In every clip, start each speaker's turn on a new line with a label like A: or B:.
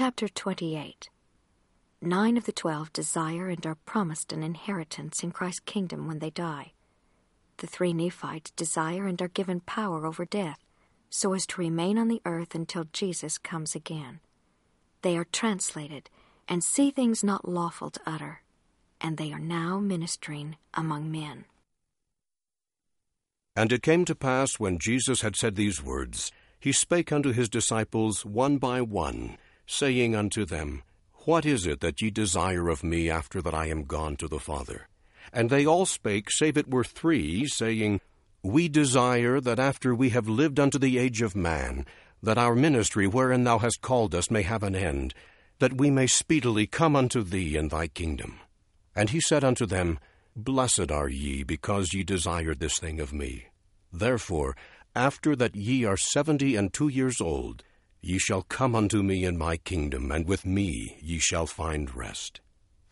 A: Chapter 28 Nine of the twelve desire and are promised an inheritance in Christ's kingdom when they die. The three Nephites desire and are given power over death, so as to remain on the earth until Jesus comes again. They are translated and see things not lawful to utter, and they are now ministering among men.
B: And it came to pass when Jesus had said these words, he spake unto his disciples one by one, saying unto them, What is it that ye desire of me after that I am gone to the Father? And they all spake, save it were three, saying, We desire that after we have lived unto the age of man, that our ministry wherein thou hast called us may have an end, that we may speedily come unto thee in thy kingdom. And he said unto them, Blessed are ye, because ye desired this thing of me. Therefore, after that ye are seventy and two years old, ye shall come unto me in my kingdom, and with me ye shall find rest.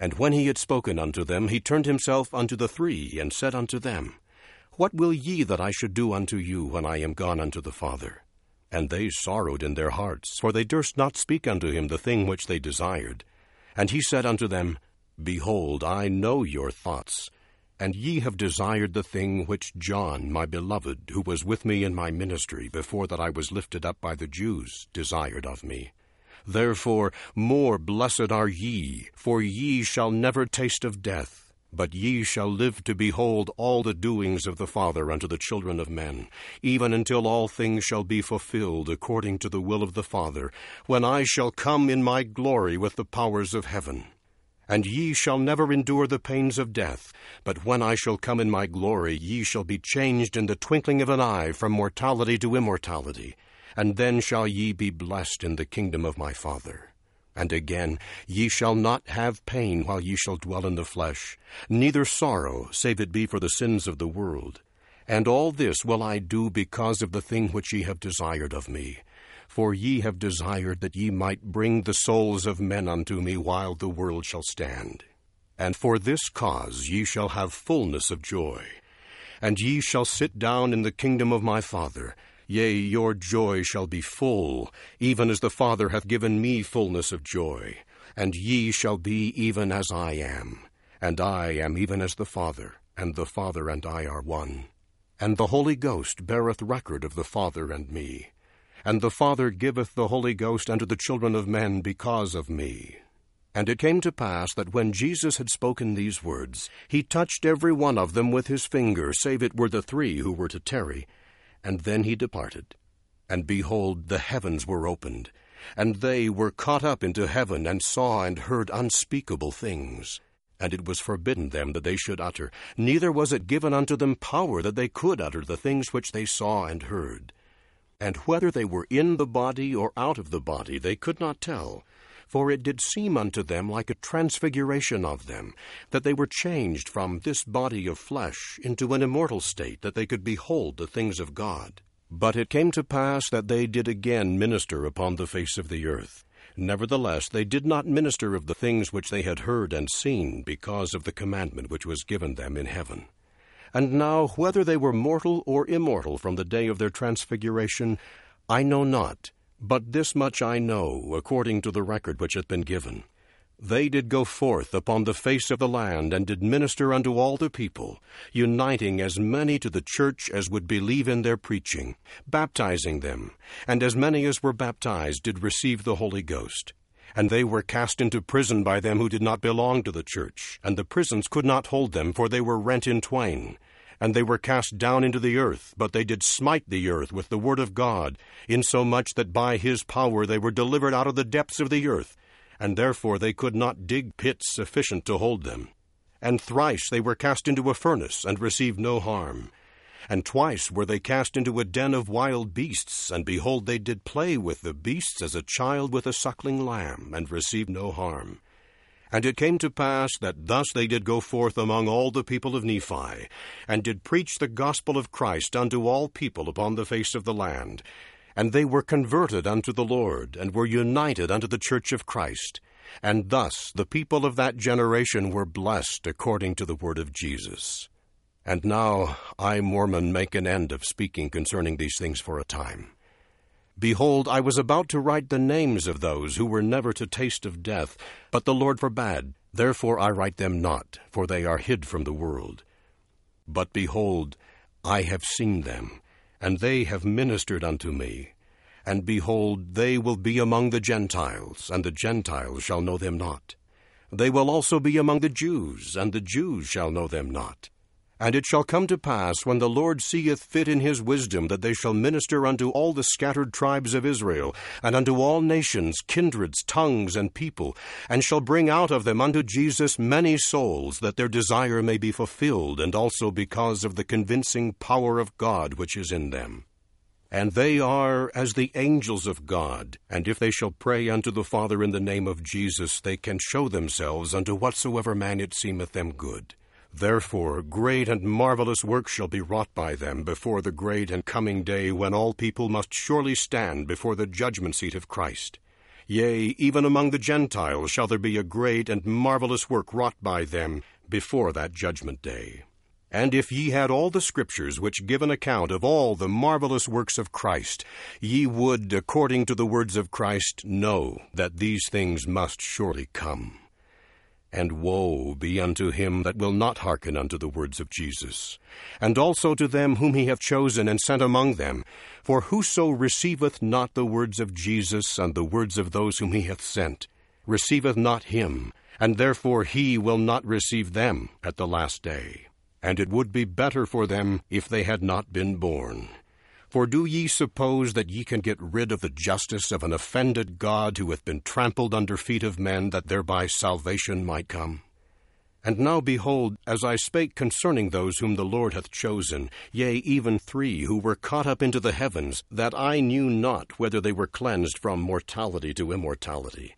B: And when he had spoken unto them, he turned himself unto the three, and said unto them, What will ye that I should do unto you when I am gone unto the Father? And they sorrowed in their hearts, for they durst not speak unto him the thing which they desired. And he said unto them, Behold, I know your thoughts, and ye have desired the thing which John, my beloved, who was with me in my ministry before that I was lifted up by the Jews, desired of me. Therefore, more blessed are ye, for ye shall never taste of death, but ye shall live to behold all the doings of the Father unto the children of men, even until all things shall be fulfilled according to the will of the Father, when I shall come in my glory with the powers of heaven. And ye shall never endure the pains of death, but when I shall come in my glory, ye shall be changed in the twinkling of an eye from mortality to immortality and then shall ye be blessed in the kingdom of my Father. And again, ye shall not have pain while ye shall dwell in the flesh, neither sorrow, save it be for the sins of the world. And all this will I do because of the thing which ye have desired of me. For ye have desired that ye might bring the souls of men unto me while the world shall stand. And for this cause ye shall have fullness of joy. And ye shall sit down in the kingdom of my Father. Yea, your joy shall be full, even as the Father hath given me fullness of joy. And ye shall be even as I am. And I am even as the Father, and the Father and I are one. And the Holy Ghost beareth record of the Father and me. And the Father giveth the Holy Ghost unto the children of men because of me. And it came to pass that when Jesus had spoken these words, he touched every one of them with his finger, save it were the three who were to tarry and then he departed. And behold, the heavens were opened, and they were caught up into heaven, and saw and heard unspeakable things. And it was forbidden them that they should utter, neither was it given unto them power that they could utter the things which they saw and heard. And whether they were in the body or out of the body, they could not tell for it did seem unto them like a transfiguration of them, that they were changed from this body of flesh into an immortal state, that they could behold the things of God. But it came to pass that they did again minister upon the face of the earth. Nevertheless, they did not minister of the things which they had heard and seen, because of the commandment which was given them in heaven. And now, whether they were mortal or immortal from the day of their transfiguration, I know not. But this much I know, according to the record which hath been given. They did go forth upon the face of the land, and did minister unto all the people, uniting as many to the church as would believe in their preaching, baptizing them, and as many as were baptized did receive the Holy Ghost. And they were cast into prison by them who did not belong to the church, and the prisons could not hold them, for they were rent in twain and they were cast down into the earth, but they did smite the earth with the word of God, insomuch that by his power they were delivered out of the depths of the earth, and therefore they could not dig pits sufficient to hold them. And thrice they were cast into a furnace, and received no harm. And twice were they cast into a den of wild beasts, and behold, they did play with the beasts as a child with a suckling lamb, and received no harm. And it came to pass that thus they did go forth among all the people of Nephi, and did preach the gospel of Christ unto all people upon the face of the land. And they were converted unto the Lord, and were united unto the church of Christ. And thus the people of that generation were blessed according to the word of Jesus. And now I, Mormon, make an end of speaking concerning these things for a time. Behold, I was about to write the names of those who were never to taste of death, but the Lord forbade. Therefore I write them not, for they are hid from the world. But behold, I have seen them, and they have ministered unto me. And behold, they will be among the Gentiles, and the Gentiles shall know them not. They will also be among the Jews, and the Jews shall know them not. And it shall come to pass, when the Lord seeth fit in his wisdom, that they shall minister unto all the scattered tribes of Israel, and unto all nations, kindreds, tongues, and people, and shall bring out of them unto Jesus many souls, that their desire may be fulfilled, and also because of the convincing power of God which is in them. And they are as the angels of God, and if they shall pray unto the Father in the name of Jesus, they can show themselves unto whatsoever man it seemeth them good. Therefore, great and marvelous works shall be wrought by them before the great and coming day when all people must surely stand before the judgment seat of Christ. Yea, even among the Gentiles shall there be a great and marvelous work wrought by them before that judgment day. And if ye had all the scriptures which give an account of all the marvelous works of Christ, ye would, according to the words of Christ, know that these things must surely come. And woe be unto him that will not hearken unto the words of Jesus, and also to them whom he hath chosen and sent among them. For whoso receiveth not the words of Jesus and the words of those whom he hath sent, receiveth not him, and therefore he will not receive them at the last day. And it would be better for them if they had not been born. For do ye suppose that ye can get rid of the justice of an offended God who hath been trampled under feet of men, that thereby salvation might come? And now behold, as I spake concerning those whom the Lord hath chosen, yea, even three who were caught up into the heavens, that I knew not whether they were cleansed from mortality to immortality.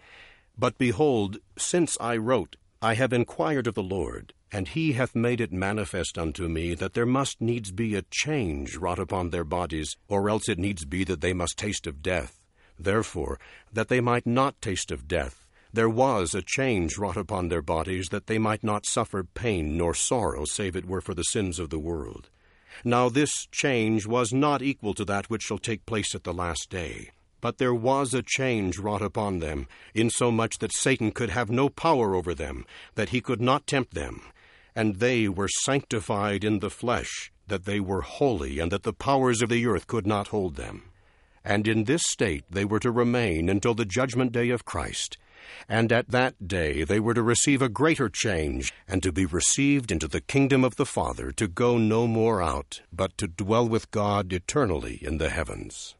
B: But behold, since I wrote, I have inquired of the Lord, and he hath made it manifest unto me that there must needs be a change wrought upon their bodies, or else it needs be that they must taste of death. Therefore, that they might not taste of death, there was a change wrought upon their bodies, that they might not suffer pain nor sorrow, save it were for the sins of the world. Now this change was not equal to that which shall take place at the last day. But there was a change wrought upon them, insomuch that Satan could have no power over them, that he could not tempt them and they were sanctified in the flesh, that they were holy, and that the powers of the earth could not hold them. And in this state they were to remain until the judgment day of Christ. And at that day they were to receive a greater change, and to be received into the kingdom of the Father, to go no more out, but to dwell with God eternally in the heavens.